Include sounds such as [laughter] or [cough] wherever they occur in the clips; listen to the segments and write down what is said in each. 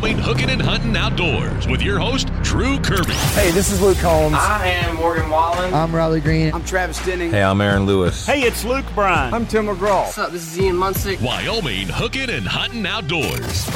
by for Wyoming Hooking and Hunting Outdoors with your host, Drew Kirby. Hey, this is Luke Combs. I am Morgan Wallen. I'm Riley Green. I'm Travis Denning. Hey, I'm Aaron Lewis. Hey, it's Luke Bryan. I'm Tim McGraw. What's up? This is Ian Munsick. Wyoming Hooking and Hunting Outdoors.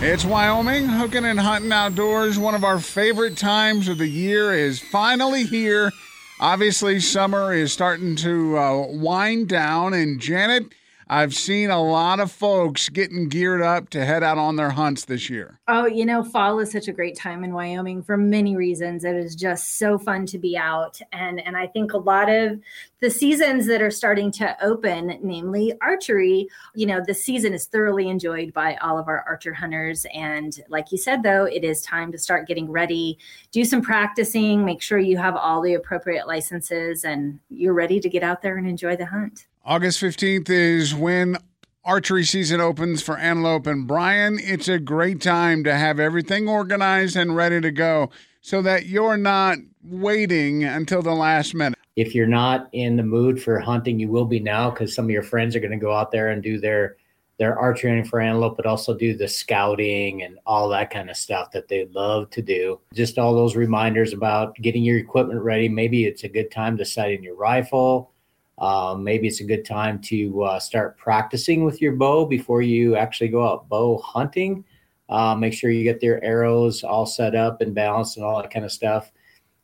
It's Wyoming Hooking and Hunting Outdoors. One of our favorite times of the year is finally here. Obviously, summer is starting to uh, wind down, and Janet, I've seen a lot of folks getting geared up to head out on their hunts this year. Oh, you know, fall is such a great time in Wyoming for many reasons. It is just so fun to be out. And and I think a lot of the seasons that are starting to open, namely archery, you know, the season is thoroughly enjoyed by all of our archer hunters. And like you said, though, it is time to start getting ready, do some practicing, make sure you have all the appropriate licenses and you're ready to get out there and enjoy the hunt. August 15th is when archery season opens for Antelope and Brian. It's a great time to have everything organized and ready to go so that you're not waiting until the last minute. If you're not in the mood for hunting, you will be now because some of your friends are going to go out there and do their their archery hunting for antelope, but also do the scouting and all that kind of stuff that they love to do. Just all those reminders about getting your equipment ready. Maybe it's a good time to sight in your rifle. Um, maybe it's a good time to uh, start practicing with your bow before you actually go out bow hunting. Uh, make sure you get your arrows all set up and balanced and all that kind of stuff.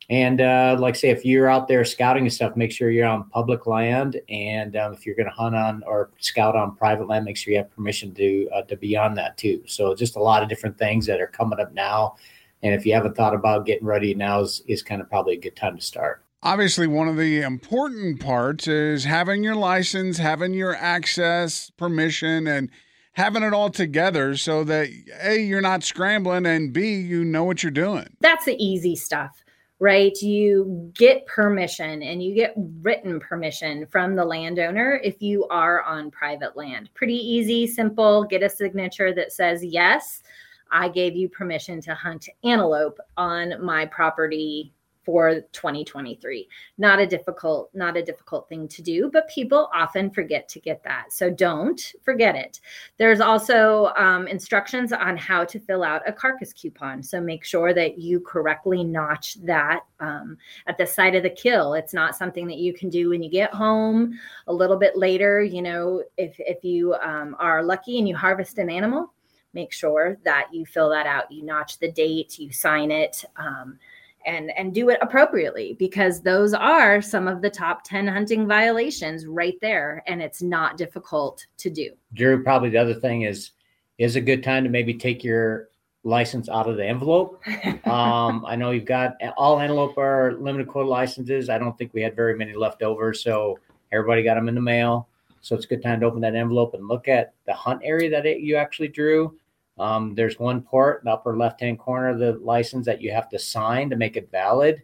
And uh, like say, if you're out there scouting and stuff, make sure you're on public land. And um, if you're going to hunt on or scout on private land, make sure you have permission to uh, to be on that too. So just a lot of different things that are coming up now. And if you haven't thought about getting ready, now is, is kind of probably a good time to start. Obviously, one of the important parts is having your license, having your access, permission, and having it all together so that A, you're not scrambling, and B, you know what you're doing. That's the easy stuff right? You get permission and you get written permission from the landowner if you are on private land. Pretty easy, simple. Get a signature that says, Yes, I gave you permission to hunt antelope on my property for 2023 not a difficult not a difficult thing to do but people often forget to get that. So don't forget it. There's also um, instructions on how to fill out a carcass coupon. So make sure that you correctly notch that um, at the site of the kill. It's not something that you can do when you get home. A little bit later you know if if you um, are lucky and you harvest an animal make sure that you fill that out. You notch the date you sign it um, and and do it appropriately because those are some of the top 10 hunting violations right there and it's not difficult to do. Drew probably the other thing is is a good time to maybe take your license out of the envelope. [laughs] Um, i know you've got all antelope are limited quota licenses. I don't think we had very many left over so everybody got them in the mail. So it's a good time to open that envelope and look at the hunt area that it, you actually drew um, there's one part in the upper left hand corner of the license that you have to sign to make it valid.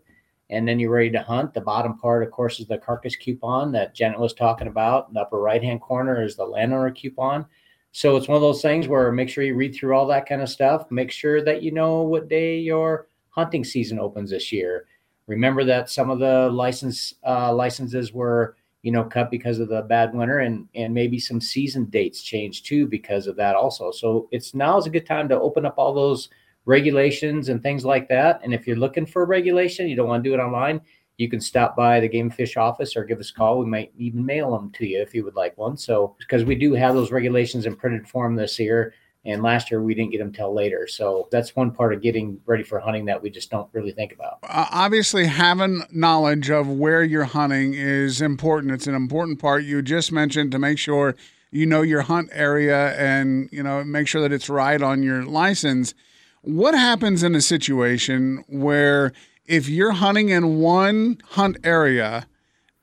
And then you're ready to hunt. The bottom part, of course, is the carcass coupon that Janet was talking about. In the upper right hand corner is the landowner coupon. So it's one of those things where make sure you read through all that kind of stuff. Make sure that you know what day your hunting season opens this year. Remember that some of the license uh, licenses were you know, cut because of the bad winter and and maybe some season dates change too because of that also. So it's now is a good time to open up all those regulations and things like that. And if you're looking for a regulation, you don't want to do it online, you can stop by the game fish office or give us a call. We might even mail them to you if you would like one. So because we do have those regulations in printed form this year and last year we didn't get them till later. So that's one part of getting ready for hunting that we just don't really think about. Uh, obviously, having knowledge of where you're hunting is important. It's an important part. You just mentioned to make sure you know your hunt area and you know make sure that it's right on your license. What happens in a situation where if you're hunting in one hunt area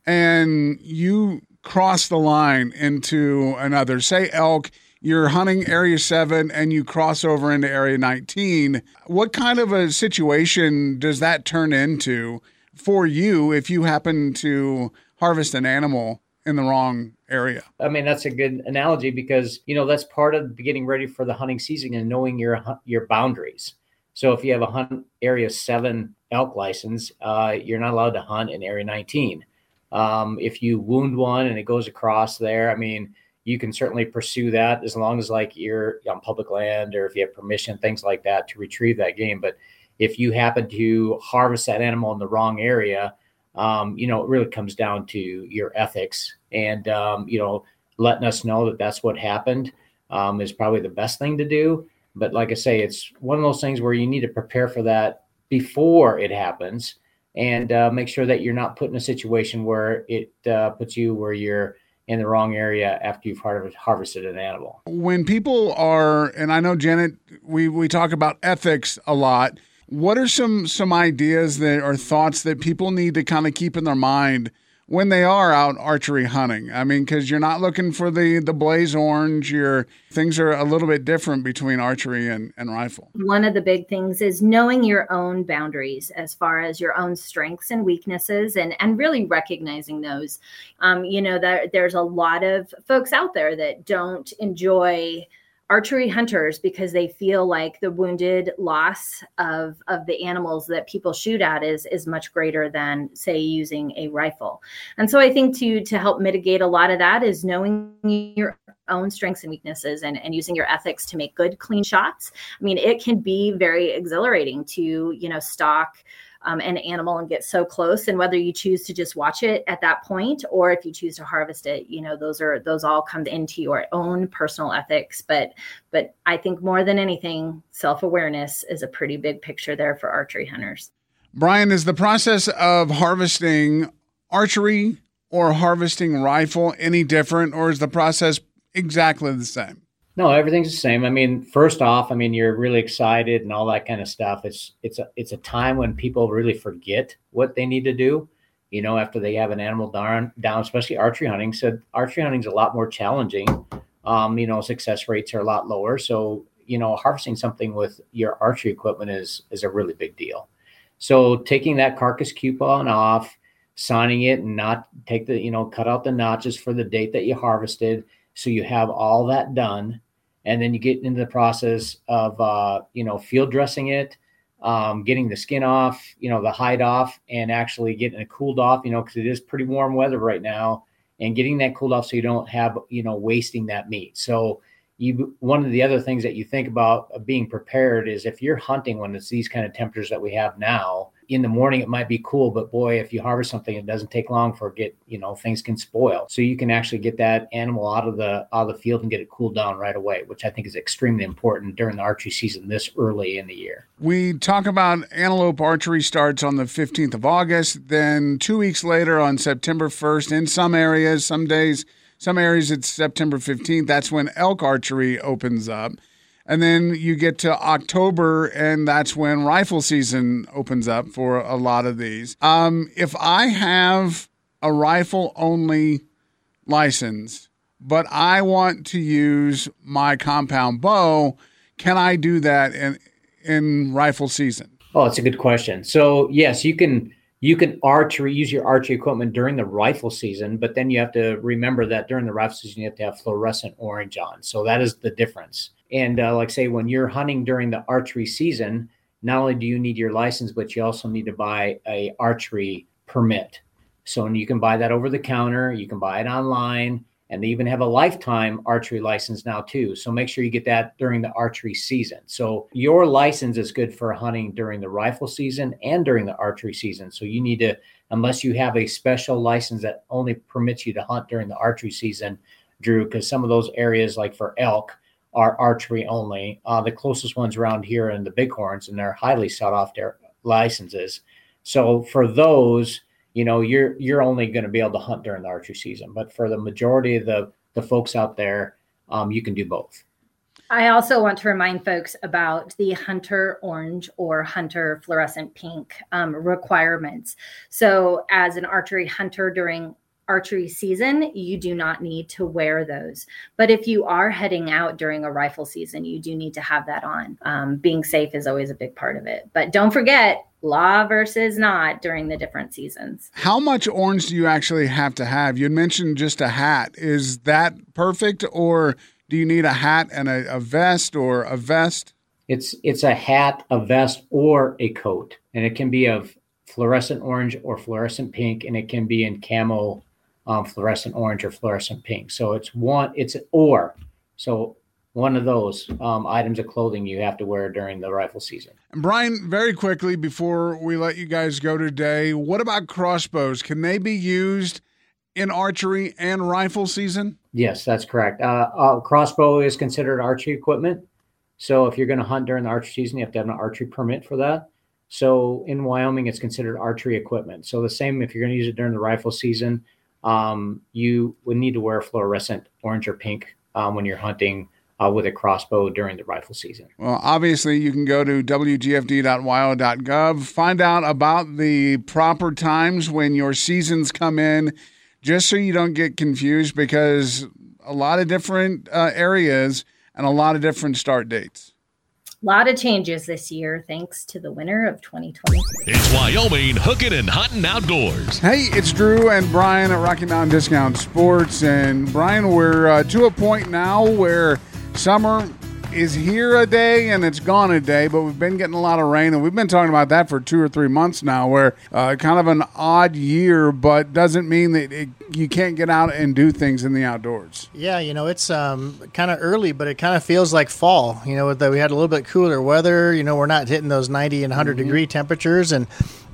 and you cross the line into another, say elk you're hunting Area 7 and you cross over into Area 19. What kind of a situation does that turn into for you if you happen to harvest an animal in the wrong area? I mean, that's a good analogy because, you know, that's part of getting ready for the hunting season and knowing your your boundaries. So if you have a hunt Area 7 elk license, uh, you're not allowed to hunt in Area 19. Um, if you wound one and it goes across there, I mean, you can certainly pursue that as long as like you're on public land or if you have permission, things like that to retrieve that game. But if you happen to harvest that animal in the wrong area, um, you know, it really comes down to your ethics and, um, you know, letting us know that that's what happened um, is probably the best thing to do. But like I say, it's one of those things where you need to prepare for that before it happens and uh, make sure that you're not put in a situation where it uh, puts you where you're in the wrong area after you've harvested an animal. When people are, and I know Janet, we we talk about ethics a lot. What are some some ideas that or thoughts that people need to kind of keep in their mind when they are out archery hunting. I mean, because you're not looking for the the blaze orange. Your things are a little bit different between archery and, and rifle. One of the big things is knowing your own boundaries as far as your own strengths and weaknesses, and and really recognizing those. Um, you know that there's a lot of folks out there that don't enjoy archery hunters because they feel like the wounded loss of of the animals that people shoot at is is much greater than say using a rifle. And so i think to to help mitigate a lot of that is knowing your own strengths and weaknesses and, and using your ethics to make good clean shots. I mean it can be very exhilarating to you know stalk um, an animal and get so close and whether you choose to just watch it at that point or if you choose to harvest it you know those are those all come into your own personal ethics. But but i think more than anything self-awareness is a pretty big picture there for archery hunters. Brian is the process of harvesting archery or harvesting rifle any different or is the process exactly the same no, everything's the same. I mean, first off, I mean, you're really excited and all that kind of stuff. It's it's a it's a time when people really forget what they need to do. You know, after they have an animal down, down, especially archery hunting. So archery hunting is a lot more challenging. Um, you know, success rates are a lot lower. So you know, harvesting something with your archery equipment is is a really big deal. So taking that carcass coupon off, signing it, and not take the you know cut out the notches for the date that you harvested, so you have all that done and then you get into the process of uh, you know field dressing it um, getting the skin off you know the hide off and actually getting it cooled off you know because it is pretty warm weather right now and getting that cooled off so you don't have you know wasting that meat. So you one of the other things that you think about being prepared is if you're hunting when it's these kind of temperatures that we have now in the morning it might be cool but boy if you harvest something it doesn't take long for it get you know things can spoil. So you can actually get that animal out of the out of the field and get it cooled down right away which i think is extremely important during the archery season this early in the year. We talk about antelope archery starts on the 15th of august then two weeks later on september 1st in some areas some days some areas it's september 15th that's when elk archery opens up and then you get to October, and that's when rifle season opens up for a lot of these. Um, if I have a rifle only license, but I want to use my compound bow, can I do that in in rifle season? Oh, it's a good question. So yes, you can you can archery use your archery equipment during the rifle season, but then you have to remember that during the rifle season you have to have fluorescent orange on. So that is the difference. And uh, like say, when you're hunting during the archery season, not only do you need your license, but you also need to buy a archery permit. So you can buy that over the counter. You can buy it online, and they even have a lifetime archery license now too. So make sure you get that during the archery season. So your license is good for hunting during the rifle season and during the archery season. So you need to, unless you have a special license that only permits you to hunt during the archery season, Drew, because some of those areas, like for elk, are archery only. Uh, the closest ones around here in the Bighorns, and they're highly sought after licenses. So for those, you know, you're you're only going to be able to hunt during the archery season. But for the majority of the the folks out there, um, you can do both. I also want to remind folks about the hunter orange or hunter fluorescent pink um, requirements. So, as an archery hunter during archery season, you do not need to wear those. But if you are heading out during a rifle season, you do need to have that on. Um, being safe is always a big part of it. But don't forget, law versus not during the different seasons. How much orange do you actually have to have? You mentioned just a hat. Is that perfect, or do you need a hat and a, a vest or a vest? It's it's a hat, a vest, or a coat, and it can be of fluorescent orange or fluorescent pink, and it can be in camo um, fluorescent orange or fluorescent pink. So it's one, it's an or. So one of those um, items of clothing you have to wear during the rifle season. And Brian, very quickly before we let you guys go today, what about crossbows? Can they be used in archery and rifle season? Yes, that's correct. Uh, uh, crossbow is considered archery equipment. So if you're going to hunt during the archery season, you have to have an archery permit for that. So in Wyoming, it's considered archery equipment. So the same if you're going to use it during the rifle season, um, you would need to wear fluorescent orange or pink um, when you're hunting uh, with a crossbow during the rifle season. Well, obviously, you can go to wgfd.wyo.gov, find out about the proper times when your seasons come in, just so you don't get confused because a lot of different uh, areas and a lot of different start dates. A lot of changes this year thanks to the winter of 2020. It's Wyoming hooking and hunting outdoors. Hey, it's Drew and Brian at Rocky Mountain Discount Sports. And Brian, we're uh, to a point now where summer is here a day and it's gone a day, but we've been getting a lot of rain, and we've been talking about that for two or three months now. Where uh, kind of an odd year, but doesn't mean that it, you can't get out and do things in the outdoors. Yeah, you know it's um, kind of early, but it kind of feels like fall. You know, that we had a little bit cooler weather. You know, we're not hitting those ninety and 100 mm-hmm. degree temperatures, and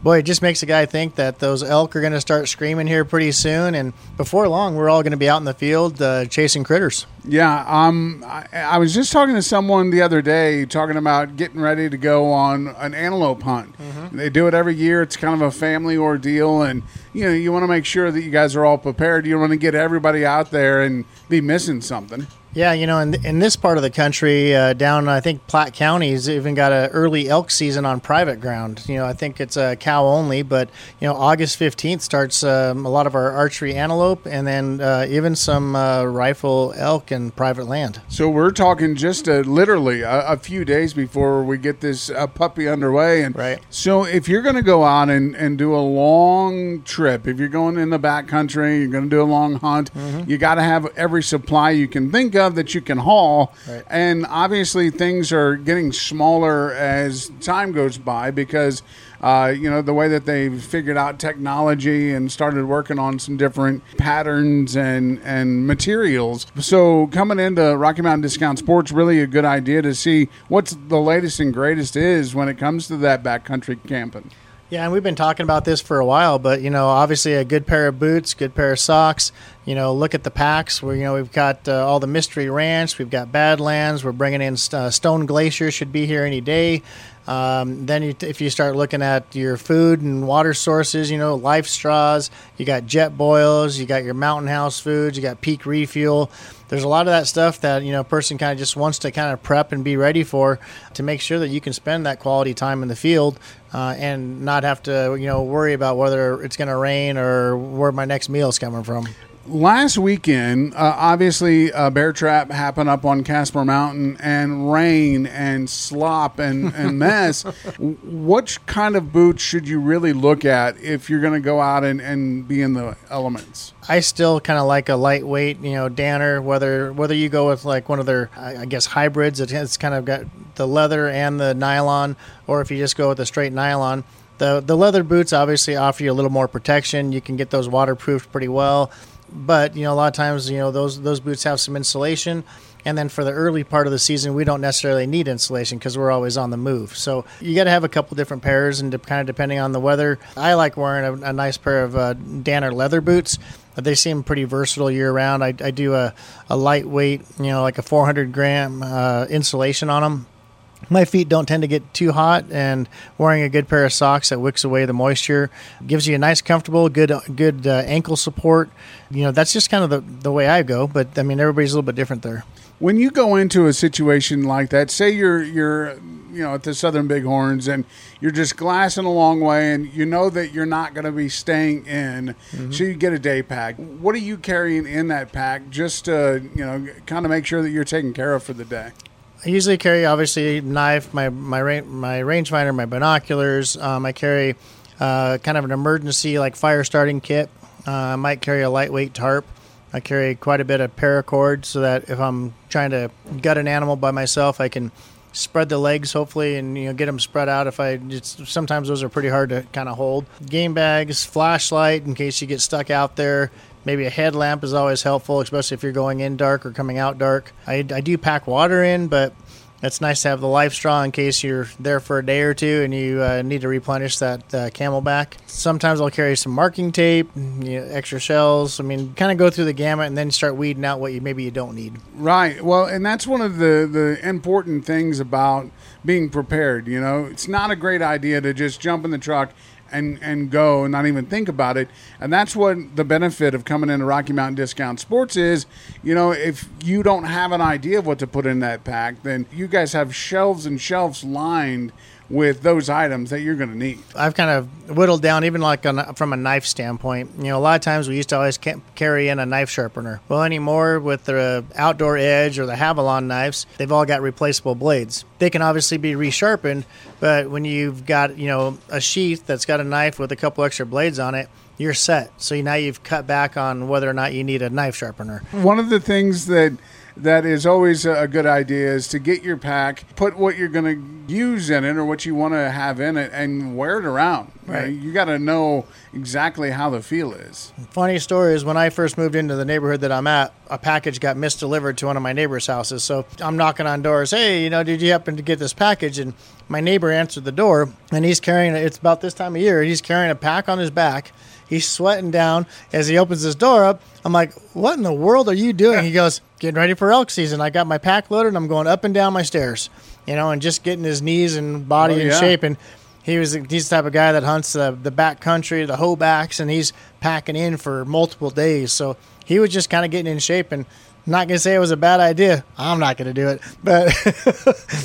boy, it just makes a guy think that those elk are going to start screaming here pretty soon, and before long, we're all going to be out in the field uh, chasing critters. Yeah, um, I, I, was just talking to someone the other day, talking about getting ready to go on an antelope hunt. Mm-hmm. They do it every year. It's kind of a family ordeal, and you know, you want to make sure that you guys are all prepared. You want to get everybody out there and be missing something. Yeah, you know, in, in this part of the country, uh, down I think Platte County's even got an early elk season on private ground. You know, I think it's a uh, cow only, but you know, August fifteenth starts um, a lot of our archery antelope, and then uh, even some uh, rifle elk in private land. So we're talking just uh, literally a, a, few days before we get this uh, puppy underway, and right. So if you're going to go out and, and do a long trip, if you're going in the back country, you're going to do a long hunt, mm-hmm. you got to have every supply you can think of that you can haul. Right. And obviously, things are getting smaller as time goes by because. Uh, you know, the way that they've figured out technology and started working on some different patterns and, and materials. So, coming into Rocky Mountain Discount Sports, really a good idea to see what's the latest and greatest is when it comes to that backcountry camping. Yeah, and we've been talking about this for a while, but you know, obviously a good pair of boots, good pair of socks. You know, look at the packs. Where you know we've got uh, all the Mystery Ranch, we've got Badlands. We're bringing in uh, Stone Glacier, should be here any day. Um, then, you, if you start looking at your food and water sources, you know, LifeStraws, you got Jetboils, you got your Mountain House foods, you got Peak Refuel. There's a lot of that stuff that you know a person kind of just wants to kind of prep and be ready for to make sure that you can spend that quality time in the field uh, and not have to you know worry about whether it's going to rain or where my next meal is coming from last weekend, uh, obviously, a Beartrap happened up on Casper Mountain, and rain and slop and, and [laughs] mess. Which kind of boots should you really look at if you're going to go out and, and be in the elements? I still kind of like a lightweight, you know, Danner. Whether whether you go with like one of their, I guess, hybrids, it's kind of got the leather and the nylon, or if you just go with the straight nylon. The, the leather boots obviously offer you a little more protection. You can get those waterproofed pretty well but you know a lot of times you know those those boots have some insulation. And then for the early part of the season we don't necessarily need insulation because we're always on the move. So you got to have a couple different pairs and kind of depending on the weather. I like wearing a, a nice pair of uh, danner leather boots. They seem pretty versatile year round I, I do a, a lightweight you know like a 400 gram uh, insulation on them my feet don't tend to get too hot and wearing a good pair of socks that wicks away the moisture gives you a nice comfortable good good uh, ankle support. You know that's just kind of the, the way i go but i mean everybody's a little bit different there. When you go into a situation like that say you're you're you know at the southern bighorns and you're just glassing a long way and you know that you're not going to be staying in mm-hmm. so you get a day pack. What are you carrying in that pack just to you know kind of make sure that you're taken care of for the day I usually carry obviously knife, my my my rangefinder, my binoculars. Um, I carry uh, kind of an emergency like fire starting kit. Uh, I might carry a lightweight tarp. I carry quite a bit of paracord so that if I'm trying to gut an animal by myself, I can spread the legs hopefully and you know get them spread out. If I sometimes those are pretty hard to kind of hold. Game bags, flashlight in case you get stuck out there Maybe a headlamp is always helpful, especially if you're going in dark or coming out dark. I, I do pack water in, but it's nice to have the LifeStraw in case you're there for a day or two and you uh, need to replenish that uh, CamelBak. Sometimes I'll carry some marking tape, you know, extra shells. I mean, kind of go through the gamut and then start weeding out what you maybe you don't need. Right. Well, and that's one of the the important things about being prepared. You know, it's not a great idea to just jump in the truck and and go and not even think about it. And that's what the benefit of coming into Rocky Mountain Discount Sports is. You know, if you don't have an idea of what to put in that pack, then you guys have shelves and shelves lined with those items that you're going to need. I've kind of whittled down, even like on, from a knife standpoint. You know, a lot of times we used to always ca- carry in a knife sharpener. Well, anymore with the outdoor edge or the Havalon knives, they've all got replaceable blades. They can obviously be resharpened, but when you've got you know a sheath that's got a knife with a couple extra blades on it, you're set. So now you've cut back on whether or not you need a knife sharpener. One of the things that that is always a good idea is to get your pack, put what you're going to use in it or what you want to have in it, and wear it around. Right. You got to know exactly how the feel is. Funny story is when I first moved into the neighborhood that I'm at, a package got misdelivered to one of my neighbors' houses. So I'm knocking on doors. Hey, you know, did you happen to get this package? And my neighbor answered the door, and he's carrying. It's about this time of year. He's carrying a pack on his back. He's sweating down as he opens his door up. I'm like, "What in the world are you doing?" He goes, "Getting ready for elk season. I got my pack loaded. and I'm going up and down my stairs, you know, and just getting his knees and body Oh, in yeah. shape." And he was he's the type of guy that hunts the, the back country, the Hobacks, and he's packing in for multiple days. So he was just kind of getting in shape and. Not gonna say it was a bad idea. I'm not gonna do it, but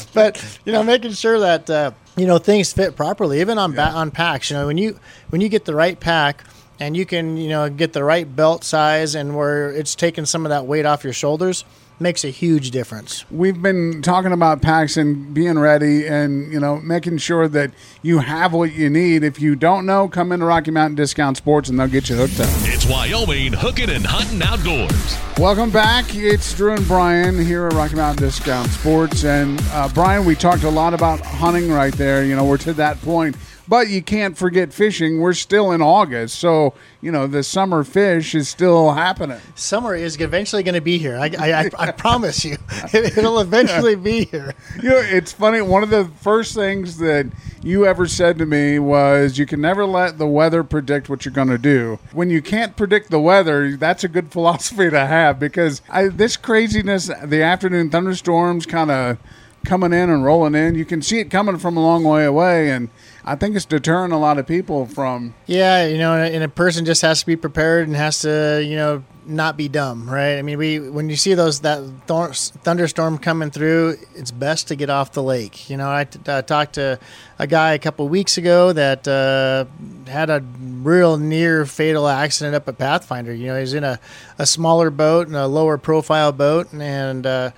[laughs] but you know, making sure that uh, you know things fit properly, even on ba- on packs. You know, when you when you get the right pack and you can you know get the right belt size and where it's taking some of that weight off your shoulders, makes a huge difference. We've been talking about packs and being ready and, you know, making sure that you have what you need. If you don't know, come into Rocky Mountain Discount Sports and they'll get you hooked up. It's Wyoming hooking and hunting outdoors. Welcome back. It's Drew and Brian here at Rocky Mountain Discount Sports. And uh, Brian, we talked a lot about hunting right there. You know, we're to that point. But you can't forget fishing. We're still in August. So, you know, the summer fish is still happening. Summer is eventually going to be here. I, I, I, I promise you, [laughs] it'll eventually be here. [laughs] You know, it's funny. One of the first things that you ever said to me was you can never let the weather predict what you're going to do. When you can't predict the weather, that's a good [laughs] philosophy to have because I, this craziness, the afternoon thunderstorms kind of coming in and rolling in, you can see it coming from a long way away. And I think it's deterring a lot of people from. Yeah, you know, and a person just has to be prepared and has to, you know, not be dumb, right? I mean, we when you see those that thunderstorm coming through, it's best to get off the lake. You know, I t- uh, talked to a guy a couple weeks ago that uh, had a real near fatal accident up at Pathfinder. You know, he's in a, a smaller boat and a lower profile boat, and uh,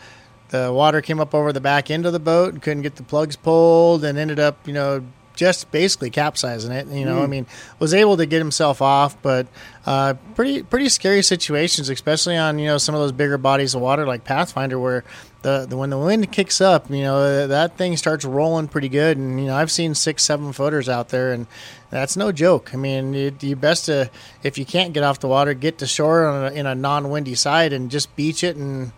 the water came up over the back end of the boat and couldn't get the plugs pulled, and ended up, you know, just basically capsizing it. You know, I mean, was able to get himself off, but uh, pretty pretty scary situations, especially on you know some of those bigger bodies of water like Pathfinder, where the, the when the wind kicks up, you know that thing starts rolling pretty good. And you know, I've seen six seven footers out there, and that's no joke. I mean, you, you best to if you can't get off the water, get to shore on a, in a non windy side and just beach it and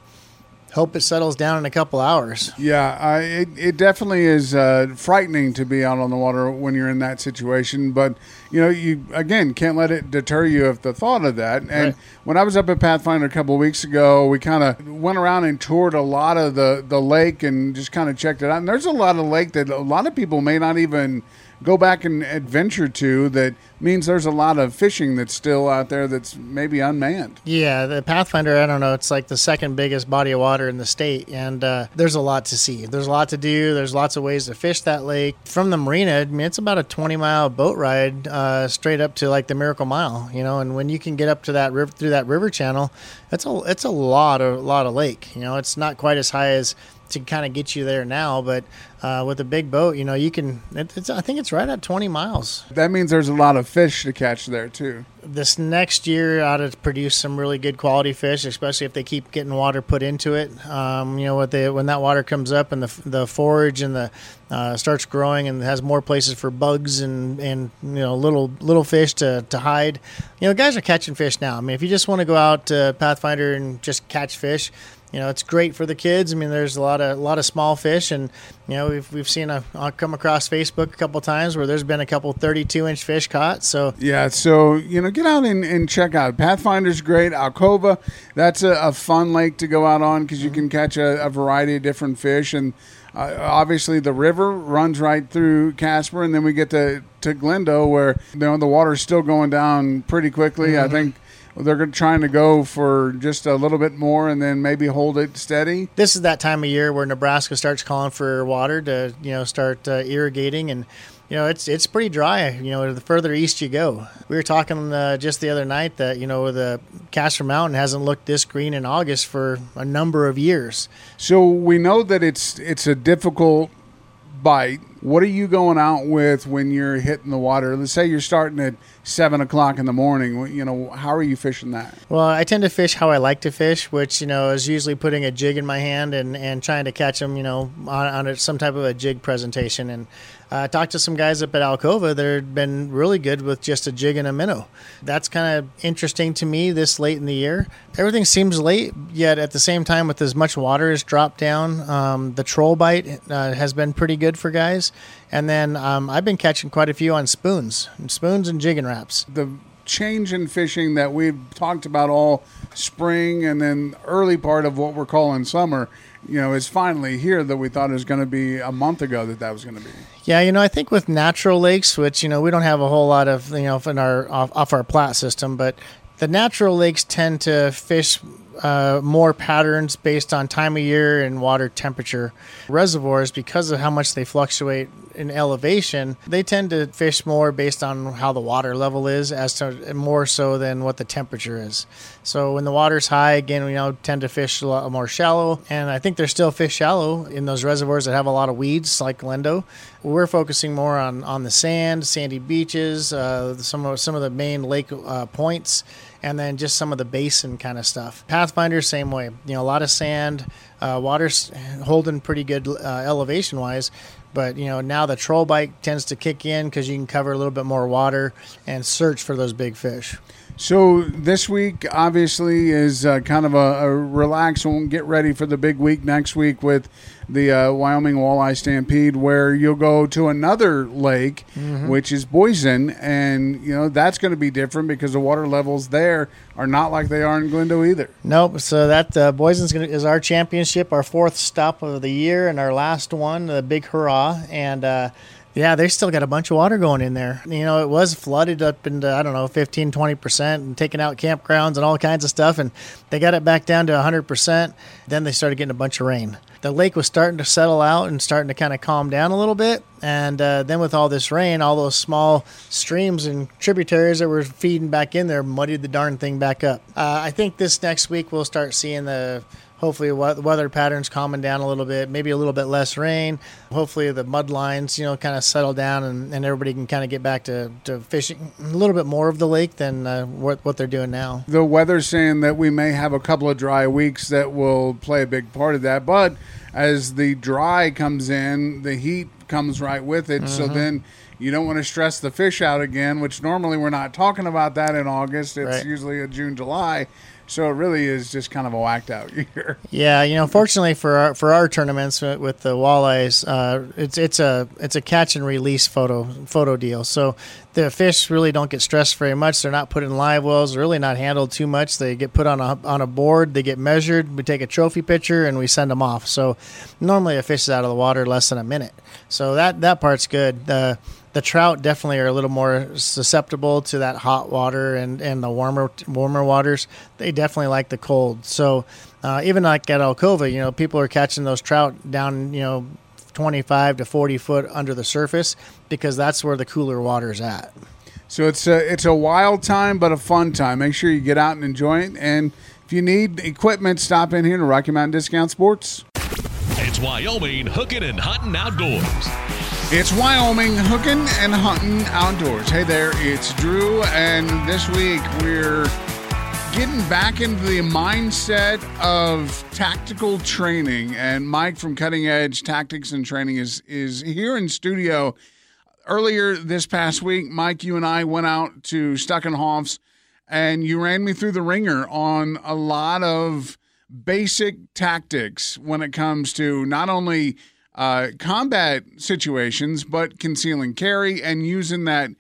hope it settles down in a couple hours. Yeah, I, it, it definitely is uh, frightening to be out on the water when you're in that situation. But, you know, you, again, can't let it deter you of the thought of that. And Right. when I was up at Pathfinder a couple of weeks ago, we kind of went around and toured a lot of the, the lake and just kind of checked it out. And there's a lot of lake that a lot of people may not even go back and adventure to that means there's a lot of fishing that's still out there that's maybe unmanned. Yeah, the Pathfinder, I don't know, it's like the second biggest body of water in the state, and uh, there's a lot to see. There's a lot to do. There's lots of ways to fish that lake. From the marina, I mean, it's about a 20 mile boat ride uh, straight up to like the Miracle Mile, you know, and when you can get up to that river through that river channel, it's a it's a lot of lot of lake. You know, it's not quite as high as to kind of get you there now. But uh, with a big boat, you know, you can. It, it's I think it's right at 20 miles. That means there's a lot of fish to catch there too. This next year ought to produce some really good quality fish, especially if they keep getting water put into it. Um, you know, what they when that water comes up and the the forage and the uh, starts growing and has more places for bugs and and you know little little fish to to hide. You know, guys are catching fish now. I mean, if you just want to go out to Pathfinder and just catch fish, you know, it's great for the kids. I mean, there's a lot of a lot of small fish, and you know, we've we've seen a I'll come across Facebook a couple times where there's been a couple 32 inch fish caught. So Yeah, so you know, get out and, and check out Pathfinder's great. Alcova, that's a, a fun lake to go out on because you can catch a, a variety of different fish, and uh, obviously the river runs right through Casper, and then we get to to Glendo where you know the water's still going down pretty quickly. I think they're trying to go for just a little bit more, and then maybe hold it steady. this is that time of year where Nebraska starts calling for water to you know start uh, irrigating and you know it's it's pretty dry. You know the further east you go. We were talking uh, just the other night that you know the Casper Mountain hasn't looked this green in August for a number of years. So we know that it's it's a difficult bite. What are you going out with when you're hitting the water? Let's say you're starting at seven o'clock in the morning. You know, how are you fishing that? Well, I tend to fish how I like to fish, which you know is usually putting a jig in my hand and, and trying to catch them, you know, on, on some type of a jig presentation. And uh, talked to some guys up at Alcova that have been really good with just a jig and a minnow. That's kind of interesting to me this late in the year. Everything seems late, yet at the same time, with as much water as dropped down, um, the troll bite uh, has been pretty good for guys. And then um, I've been catching quite a few on spoons, spoons and Jigging Raps. The change in fishing that we've talked about all spring and then early part of what we're calling summer, you know, it's finally here that we thought it was going to be a month ago that that was going to be. Yeah, you know, I think with natural lakes, which you know we don't have a whole lot of, you know, in our off, off our Platte system, but the natural lakes tend to fish uh, more patterns based on time of year and water temperature. Reservoirs, because of how much they fluctuate in elevation, they tend to fish more based on how the water level is, as to more so than what the temperature is. So when the water's high, again, we you know tend to fish a lot more shallow, and I think there's still fish shallow in those reservoirs that have a lot of weeds, like Glendo. We're focusing more on on the sand, sandy beaches, uh, some of some of the main lake uh, points and then just some of the basin kind of stuff. Pathfinder, same way. You know, a lot of sand, uh, water's holding pretty good uh, elevation wise. But you know now the troll bike tends to kick in because you can cover a little bit more water and search for those big fish. So this week, obviously, is uh, kind of a, a relax and get ready for the big week next week with the uh, Wyoming Walleye Stampede, where you'll go to another lake, which is Boysen, and you know that's going to be different because the water levels there are not like they are in Glendo either. Nope. So that uh, gonna is our championship, our fourth stop of the year, and our last one, the big hurrah. And uh, yeah, they still got a bunch of water going in there. You know, it was flooded up into I don't know 15, 20 percent, and taking out campgrounds and all kinds of stuff. And they got it back down to hundred percent. Then they started getting a bunch of rain. The lake was starting to settle out and starting to kind of calm down a little bit. And uh, then with all this rain, all those small streams and tributaries that were feeding back in there muddied the darn thing back up. Uh, I think this next week we'll start seeing the hopefully the weather patterns calming down a little bit, maybe a little bit less rain. Hopefully the mud lines, you know, kind of settle down and, and everybody can kind of get back to, to fishing a little bit more of the lake than uh, what, what they're doing now. The weather's saying that we may have a couple of dry weeks that will play a big part of that, but as the dry comes in, the heat comes right with it. So then you don't want to stress the fish out again, which normally we're not talking about that in August. It's Right. usually a June, July. So it really is just kind of a whacked out [laughs] year. Yeah, you know, fortunately for our for our tournaments with, the walleyes, uh, it's it's a it's a catch and release photo photo deal. So the fish really don't get stressed very much. They're not put in live wells. They're really not handled too much. They get put on a on a board. They get measured. We take a trophy picture and we send them off. So normally a fish is out of the water less than a minute. So that that part's good. The the trout definitely are a little more susceptible to that hot water and, and the warmer warmer waters. They definitely like the cold. So uh, even like at Alcova, you know, people are catching those trout down, you know, 25 to 40 foot under the surface because that's where the cooler water is at. So it's a it's a wild time, but a fun time. Make sure you get out and enjoy it. And if you need equipment, stop in here to Rocky Mountain Discount Sports. It's It's Wyoming hooking and hunting outdoors. It's Wyoming hooking and hunting outdoors. Hey there, it's Drew, and this week we're getting back into the mindset of tactical training. And Mike from Cutting Edge Tactics and Training is is here in studio. Earlier this past week, Mike, you and I went out to Stuckenhoff's, and you ran me through the ringer on a lot of basic tactics when it comes to not only uh, combat situations, but concealing carry and using that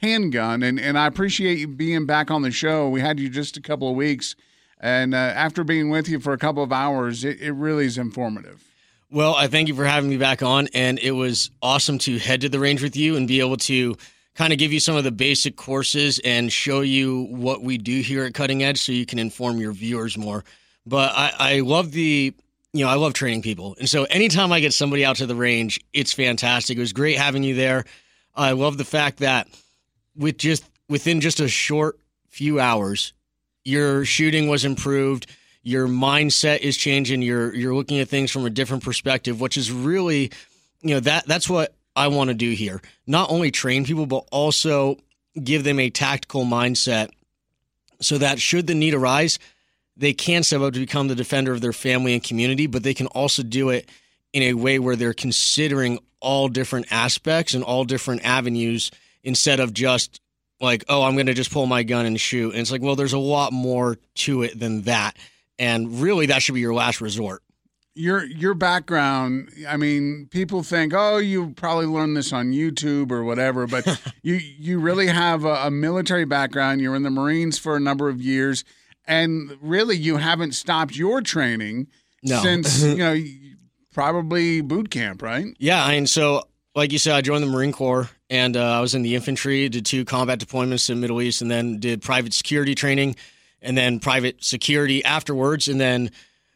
handgun. And, and I appreciate you being back on the show. We had you just a couple of weeks. And uh, after being with you for a couple of hours, it, it really is informative. Well, I thank you for having me back on. And it was awesome to head to the range with you and be able to kind of give you some of the basic courses and show you what we do here at Cutting Edge so you can inform your viewers more. But I, I love the you know, I love training people. And so anytime I get somebody out to the range, it's fantastic. It was great having you there. I love the fact that with just within just a short few hours, your shooting was improved, your mindset is changing, you're you're looking at things from a different perspective, which is really, you know, that that's what I want to do here. Not only train people, but also give them a tactical mindset so that should the need arise, they can step up to become the defender of their family and community, but they can also do it in a way where they're considering all different aspects and all different avenues instead of just like, oh, I'm going to just pull my gun and shoot. And it's like, well, there's a lot more to it than that. And really, that should be your last resort. Your your background, I mean, people think, oh, you probably learned this on YouTube or whatever, but [laughs] you you really have a, a military background. You're in the Marines for a number of years and really you haven't stopped your training no. since [laughs] you know probably boot camp, right? Yeah, and so like you said, I joined the Marine Corps and uh, I was in the infantry, did two combat deployments in the Middle East, and then did private security training, and then private security afterwards. And then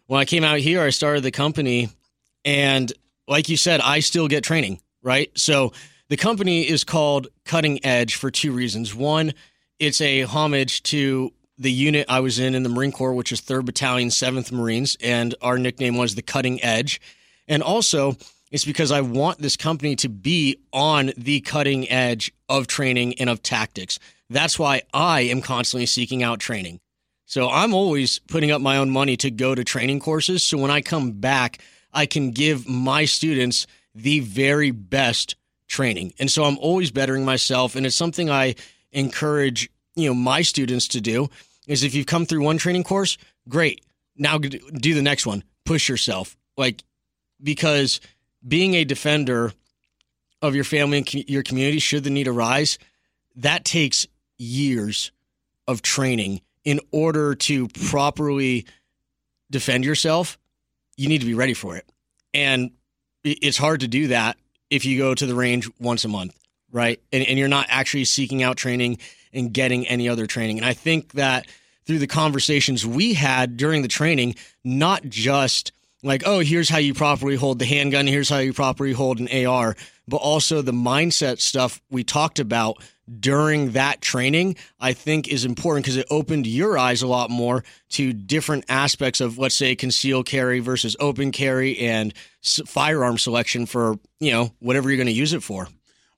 when I came out here, I started the company, and like you said, I still get training, right? So the company is called Cutting Edge for two reasons. One, it's a homage to the unit I was in in the Marine Corps, which is 3rd Battalion, 7th Marines, and our nickname was the Cutting Edge. And also, it's because I want this company to be on the cutting edge of training and of tactics. That's why I am constantly seeking out training. So I'm always putting up my own money to go to training courses. So when I come back, I can give my students the very best training. And so I'm always bettering myself. And it's something I encourage you know my students to do is if you've come through one training course, great. Now do the next one. Push yourself. Like because being a defender of your family and your community should the need arise, that takes years of training in order to properly defend yourself. You need to be ready for it. And it's hard to do that if you go to the range once a month, right? And, and you're not actually seeking out training and getting any other training. And I think that through the conversations we had during the training, not just like, oh, here's how you properly hold the handgun, here's how you properly hold an AR, but also the mindset stuff we talked about during that training, I think is important because it opened your eyes a lot more to different aspects of, let's say, conceal carry versus open carry and firearm selection for, you know, whatever you're going to use it for.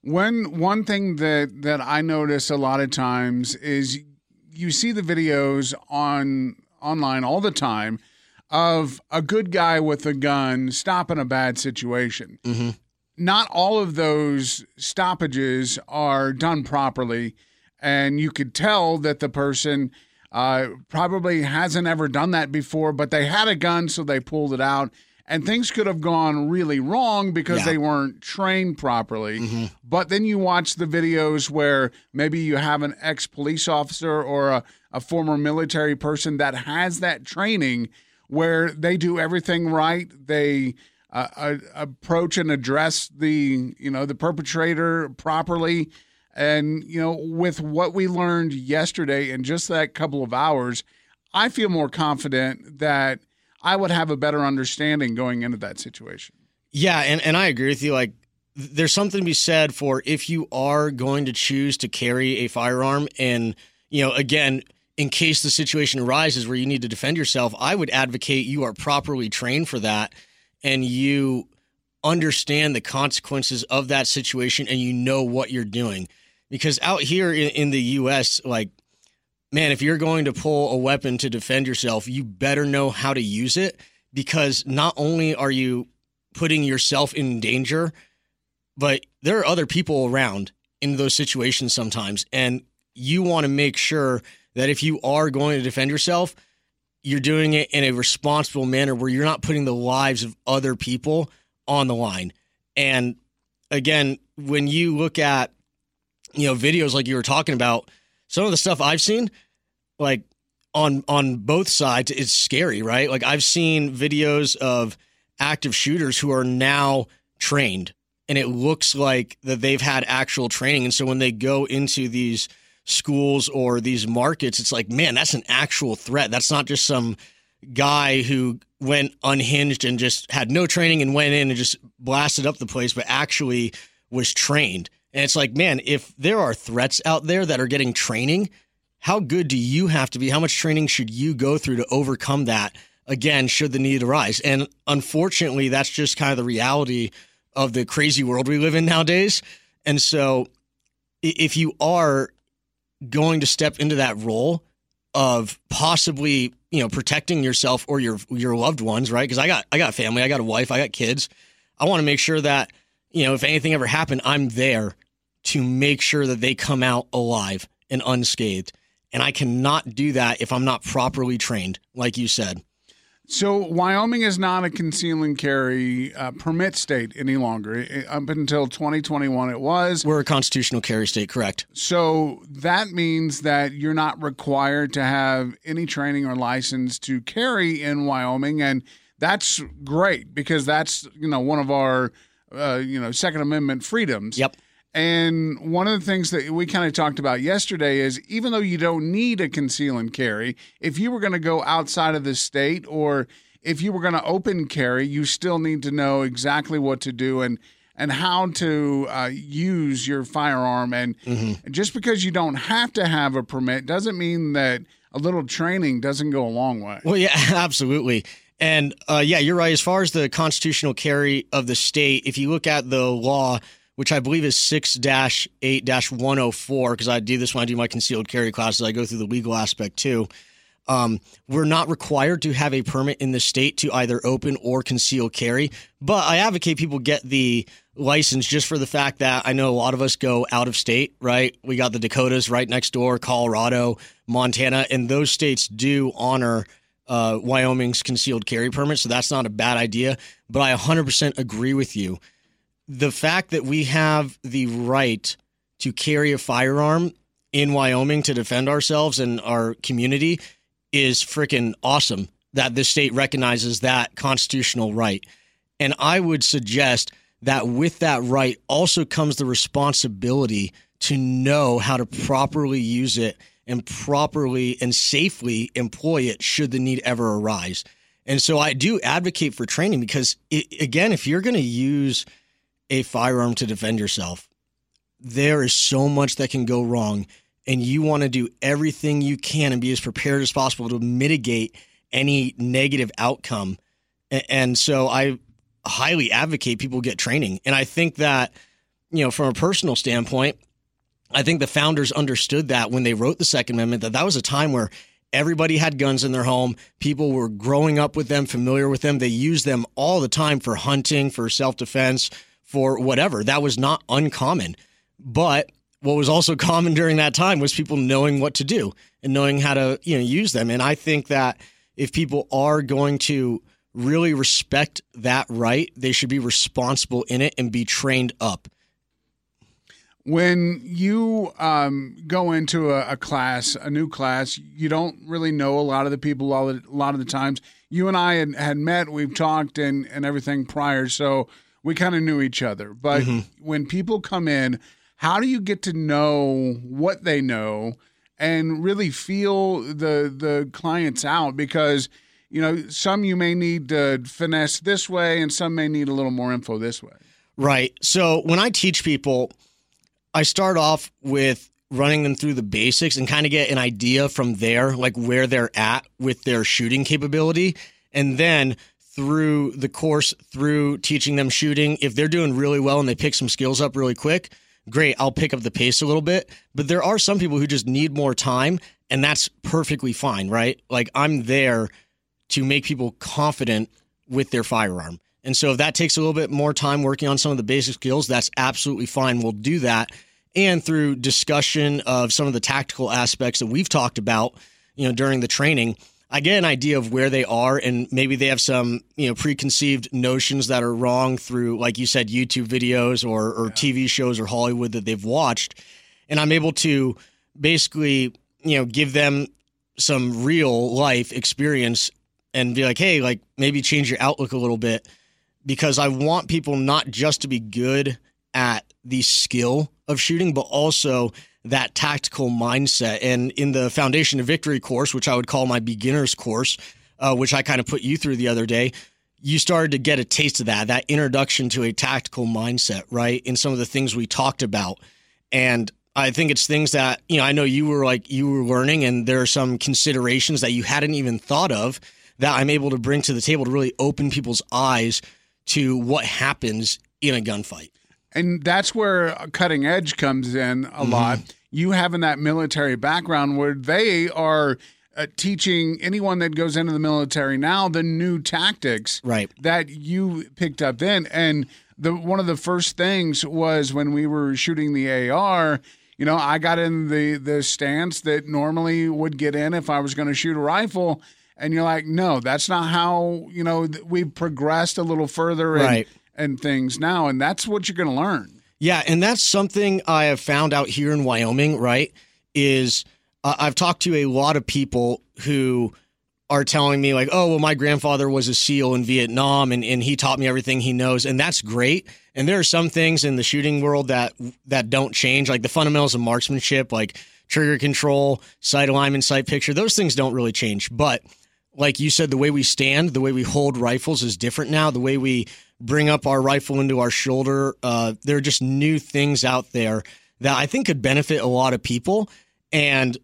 One one thing that that I notice a lot of times is you see the videos on online all the time of a good guy with a gun stopping a bad situation. Mm-hmm. Not all of those stoppages are done properly, and you could tell that the person uh, probably hasn't ever done that before, but they had a gun, so they pulled it out and things could have gone really wrong because yeah. they weren't trained properly. Mm-hmm. But then you watch the videos where maybe you have an ex police officer or a, a former military person that has that training where they do everything right. They uh, uh, approach and address the you know the perpetrator properly. And you know, with what we learned yesterday in just that couple of hours, I feel more confident that I would have a better understanding going into that situation. Yeah, and, and I agree with you. Like, there's something to be said for if you are going to choose to carry a firearm, and, you know, again, in case the situation arises where you need to defend yourself, I would advocate you are properly trained for that. and you understand the consequences of that situation and you know what you're doing. Because out here in, in the US, like, man, if you're going to pull a weapon to defend yourself, you better know how to use it because not only are you putting yourself in danger, but there are other people around in those situations sometimes. And you want to make sure that if you are going to defend yourself, you're doing it in a responsible manner where you're not putting the lives of other people on the line. And again, when you look at you know videos like you were talking about, some of the stuff I've seen, like on on both sides, is scary, right? Like I've seen videos of active shooters who are now trained, and it looks like that they've had actual training. And so when they go into these schools or these markets, it's like, man, that's an actual threat. That's not just some guy who went unhinged and just had no training and went in and just blasted up the place, but actually was trained. And it's like, man, if there are threats out there that are getting training, how good do you have to be? How much training should you go through to overcome that? Again, should the need arise. And unfortunately, that's just kind of the reality of the crazy world we live in nowadays. And so, if you are going to step into that role of possibly you know protecting yourself or your your loved ones right because i got i got family i got a wife i got kids i want to make sure that you know if anything ever happened i'm there to make sure that they come out alive and unscathed and i cannot do that if i'm not properly trained like you said so Wyoming is not a conceal and carry uh, permit state any longer. It, up until 2021, it was. We're a constitutional carry state, correct? So that means that you're not required to have any training or license to carry in Wyoming, and that's great because that's you know one of our uh, you know Second Amendment freedoms. Yep. And one of the things that we kind of talked about yesterday is even though you don't need a conceal and carry, if you were going to go outside of the state or if you were going to open carry, you still need to know exactly what to do and and how to uh, use your firearm. And mm-hmm. just because you don't have to have a permit doesn't mean that a little training doesn't go a long way. Well, yeah, [laughs] absolutely. And uh, yeah, you're right. As far as the constitutional carry of the state, if you look at the law which I believe is 6 8 104, because I do this when I do my concealed carry classes. I go through the legal aspect too. Um, we're not required to have a permit in the state to either open or conceal carry, but I advocate people get the license just for the fact that I know a lot of us go out of state, right? We got the Dakotas right next door, Colorado, Montana, and those states do honor uh, Wyoming's concealed carry permit, so that's not a bad idea. But I 100% agree with you the fact that we have the right to carry a firearm in Wyoming to defend ourselves and our community is freaking awesome that the state recognizes that constitutional right. And I would suggest that with that right also comes the responsibility to know how to properly use it and properly and safely employ it should the need ever arise. And so I do advocate for training because, it, again, if you're going to use a firearm to defend yourself. There is so much that can go wrong, and you want to do everything you can and be as prepared as possible to mitigate any negative outcome. And so I highly advocate people get training. And I think that, you know, from a personal standpoint, I think the founders understood that when they wrote the Second Amendment, that that was a time where everybody had guns in their home. People were growing up with them, familiar with them. They used them all the time for hunting, for self defense, for whatever. That was not uncommon. But what was also [laughs] common during that time was people knowing what to do and knowing how to, you know, use them. And I think that if people are going to really respect that right, they should be responsible in it and be trained up. When you um, go into a, a, class, a new class, you don't really know a lot of the people a lot of the times. You and I had, had met, we've talked and, and everything prior. So we kind of knew each other. But mm-hmm. when people come in, how do you get to know what they know and really feel the the clients out? Because you know some you may need to finesse this way, and some may need a little more info this way. Right. So when I teach people, I start off with running them through the basics and kind of get an idea from there, like where they're at with their shooting capability. And then through the course, through teaching them shooting, if they're doing really well and they pick some skills up really quick, great, I'll pick up the pace a little bit. But there are some people who just need more time, and that's perfectly fine, right? Like I'm there to make people confident with their firearm. And so if that takes a little bit more time working on some of the basic skills, that's absolutely fine. We'll do that. And through discussion of some of the tactical aspects that we've talked about, you know, during the training, I get an idea of where they are and maybe they have some, you know, preconceived notions that are wrong through, like you said, YouTube videos or, or yeah. TV shows or Hollywood that they've watched. And I'm able to basically, you know, give them some real life experience and be like, hey, like maybe change your outlook a little bit because I want people not just to be good at the skill of shooting, but also that tactical mindset. And in the Foundation of Victory course, which I would call my beginner's course, uh, which I kind of put you through the other day, you started to get a taste of that, that introduction to a tactical mindset, right? In some of the things we talked about. And I think it's things that, you know, I know you were like, you were learning, and there are some considerations that you hadn't even thought of that I'm able to bring to the table to really open people's eyes to what happens in a gunfight. And that's where cutting edge comes in a mm-hmm. lot. You having that military background where they are uh, teaching anyone that goes into the military now the new tactics right. that you picked up then. And the one of the first things was when we were shooting the AR. You know, I got in the the stance that normally would get in if I was going to shoot a rifle, and you're like, no, that's not how you know we've progressed a little further and, right. And things now, and that's what you're going to learn. Yeah, and that's something I have found out here in Wyoming. Right, is uh, I've talked to a lot of people who are telling me like, oh, well, my grandfather was a SEAL in Vietnam, and, and he taught me everything he knows, and that's great. And there are some things in the shooting world that that don't change, like the fundamentals of marksmanship, like trigger control, sight alignment, sight picture. Those things don't really change, but like you said, the way we stand, the way we hold rifles is different now. The way we bring up our rifle into our shoulder, uh, there are just new things out there that I think could benefit a lot of people. And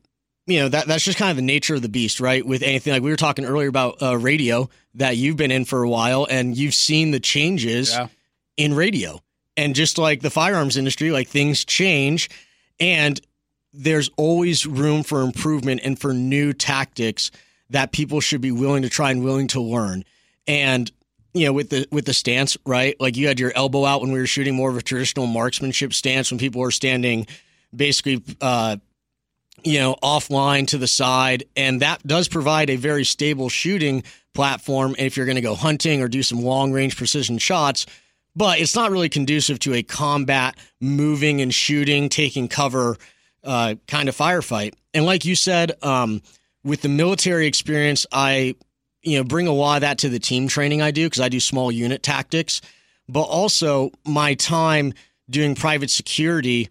you know that that's just kind of the nature of the beast, right? With anything like we were talking earlier about uh, radio that you've been in for a while, and you've seen the changes yeah. in radio, and just like the firearms industry, like things change, and there's always room for improvement and for new tactics that people should be willing to try and willing to learn. And you know, with the with the stance, right? Like you had your elbow out when we were shooting more of a traditional marksmanship stance when people were standing basically uh, you know, offline to the side, and that does provide a very stable shooting platform if you're going to go hunting or do some long range precision shots. But it's not really conducive to a combat, moving and shooting, taking cover uh, kind of firefight. And like you said, um, with the military experience, I you know bring a lot of that to the team training I do because I do small unit tactics, but also my time doing private security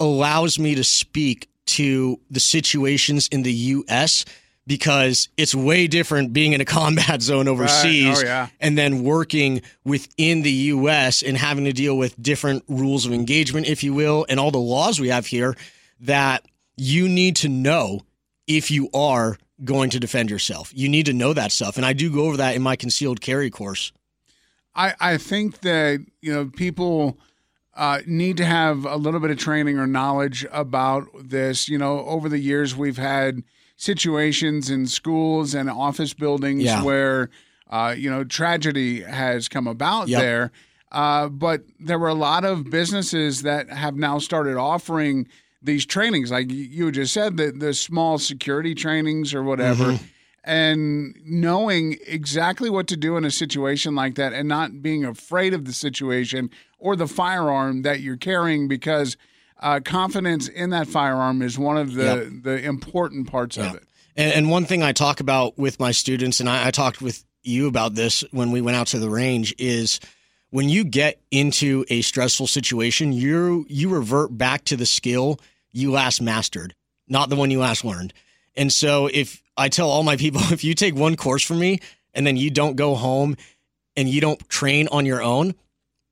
allows me to speak to the situations in the U.S. because it's way different being in a [laughs] combat zone overseas right. oh, yeah. and then working within the U.S. and having to deal with different rules of engagement, if you will, and all the laws we have here that you need to know if you are going to defend yourself. You need to know that stuff. And I do go over that in my concealed carry course. I, I think that, you know, people uh, need to have a little bit of training or knowledge about this. You know, over the years, we've had situations in schools and office buildings yeah. where, uh, you know, tragedy has come about yep. there. Uh, but there were a lot of businesses that have now started offering these trainings, like you just said, the the small security trainings or whatever, mm-hmm. and knowing exactly what to do in a situation like that, and not being afraid of the situation or the firearm that you're carrying, because uh, confidence in that firearm is one of the yep. the important parts of it. And, and, one thing I talk about with my students, and I, I talked with you about this when we went out to the range, is when you get into a stressful situation, you you revert back to the skill you last mastered, not the one you last learned. And so if I tell all my people, [laughs] if you take one course from me and then you don't go home and you don't train on your own,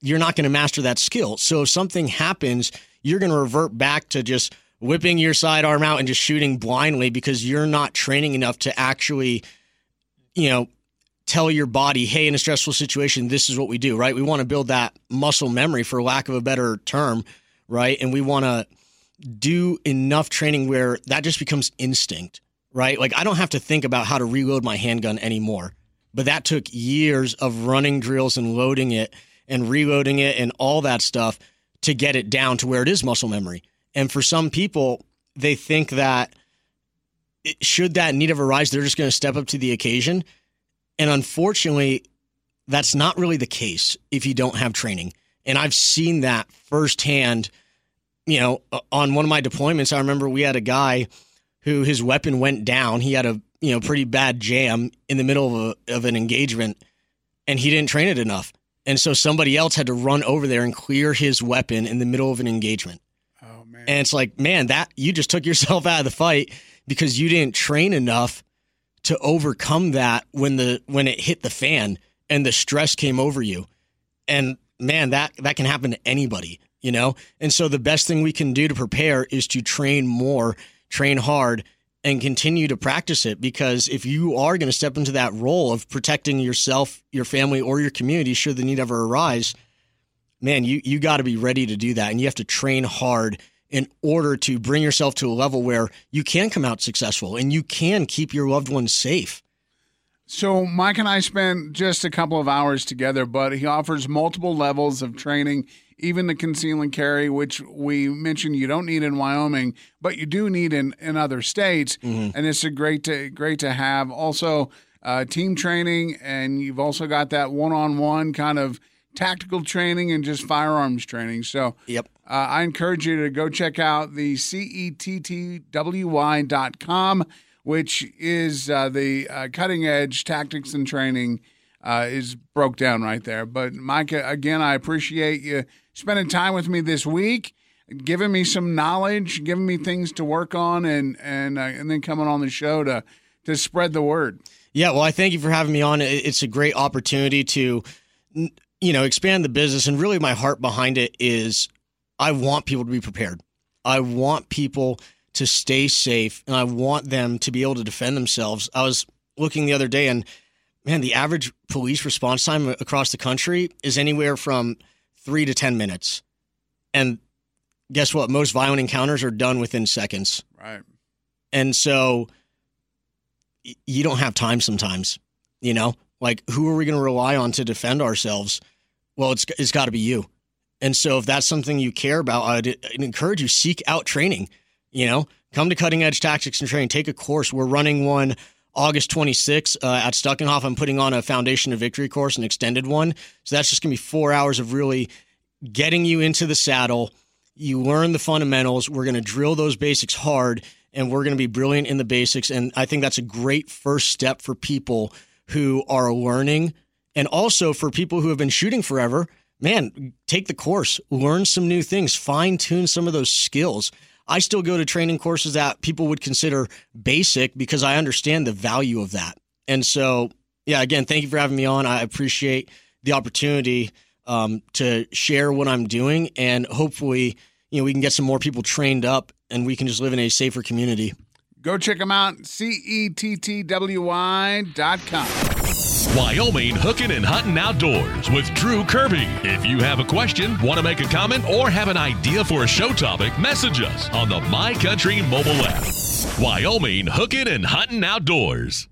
you're not going to master that skill. So if something happens, you're going to revert back to just whipping your sidearm out and just shooting blindly because you're not training enough to actually, you know, tell your body, hey, in a stressful situation, this is what we do, right? We want to build that muscle memory, for lack of a better term, right? And we want to do enough training where that just becomes instinct, right? Like I don't have to think about how to reload my handgun anymore. But that took years of running drills and loading it and reloading it and all that stuff to get it down to where it is muscle memory. And for some people, they think that should that need ever arise, they're just going to step up to the occasion. And unfortunately, that's not really the case if you don't have training. And I've seen that firsthand. You know, on one of my deployments, I remember we had a guy who his weapon went down. He had a you know pretty bad jam in the middle of, a, of an engagement, and he didn't train it enough. And so somebody else had to run over there and clear his weapon in the middle of an engagement. Oh man! And it's like, man, that you just took yourself [laughs] out of the fight because you didn't train enough to overcome that when the when it hit the fan and the stress came over you. And man, that that can happen to anybody, you know? And so the best thing we can do to prepare is to train more, train hard and continue to practice it because if you are going to step into that role of protecting yourself, your family or your community should the need ever arise, man, you you got to be ready to do that and you have to train hard in order to bring yourself to a level where you can come out successful and you can keep your loved ones safe. So, Mike and I spent just a couple of hours together, but he offers multiple levels of training, even the conceal and carry, which we mentioned you don't need in Wyoming, but you do need in, in other states. Mm-hmm. And it's a great to, great to have. Also, uh, team training, and you've also got that one on one kind of tactical training and just firearms training. So, yep. Uh, I encourage you to go check out the cettwy.com, which is uh, the uh, cutting edge tactics and training uh, is broke down right there. But Micah, again, I appreciate you spending time with me this week, giving me some knowledge, giving me things to work on, and and uh, and then coming on the show to to spread the word. Yeah, well, I thank you for having me on. It's a great opportunity to you know expand the business, and really my heart behind it is I want people to be prepared. I want people to stay safe and I want them to be able to defend themselves. I was looking the other day and man, the average police response time across the country is anywhere from three to 10 minutes. And guess what? Most violent encounters are done within seconds. Right. And so you don't have time sometimes, you know? Like, who are we going to rely on to defend ourselves? Well, it's, it's got to be you. And so if that's something you care about, I'd, I'd encourage you seek out training. You know, come to Cutting Edge Tactics and Training, take a course. We're running one August 26th uh, at Stuckenhoff. I'm putting on a Foundation of Victory course, an extended one. So that's just going to be four hours of really getting you into the saddle. You learn the fundamentals. We're going to drill those basics hard, and we're going to be brilliant in the basics. And I think that's a great first step for people who are learning, and also for people who have been shooting forever man, take the course, learn some new things, fine tune some of those skills. I still go to training courses that people would consider basic because I understand the value of that. And so, yeah, again, thank you for having me on. I appreciate the opportunity um, to share what I'm doing, and hopefully, you know, we can get some more people trained up, and we can just live in a safer community. Go check them out, cettwy.com. Wyoming Hooking and Hunting Outdoors with Drew Kirby. If you have a question, want to make a comment, or have an idea for a show topic, message us on the My Country mobile app. Wyoming Hooking and Hunting Outdoors.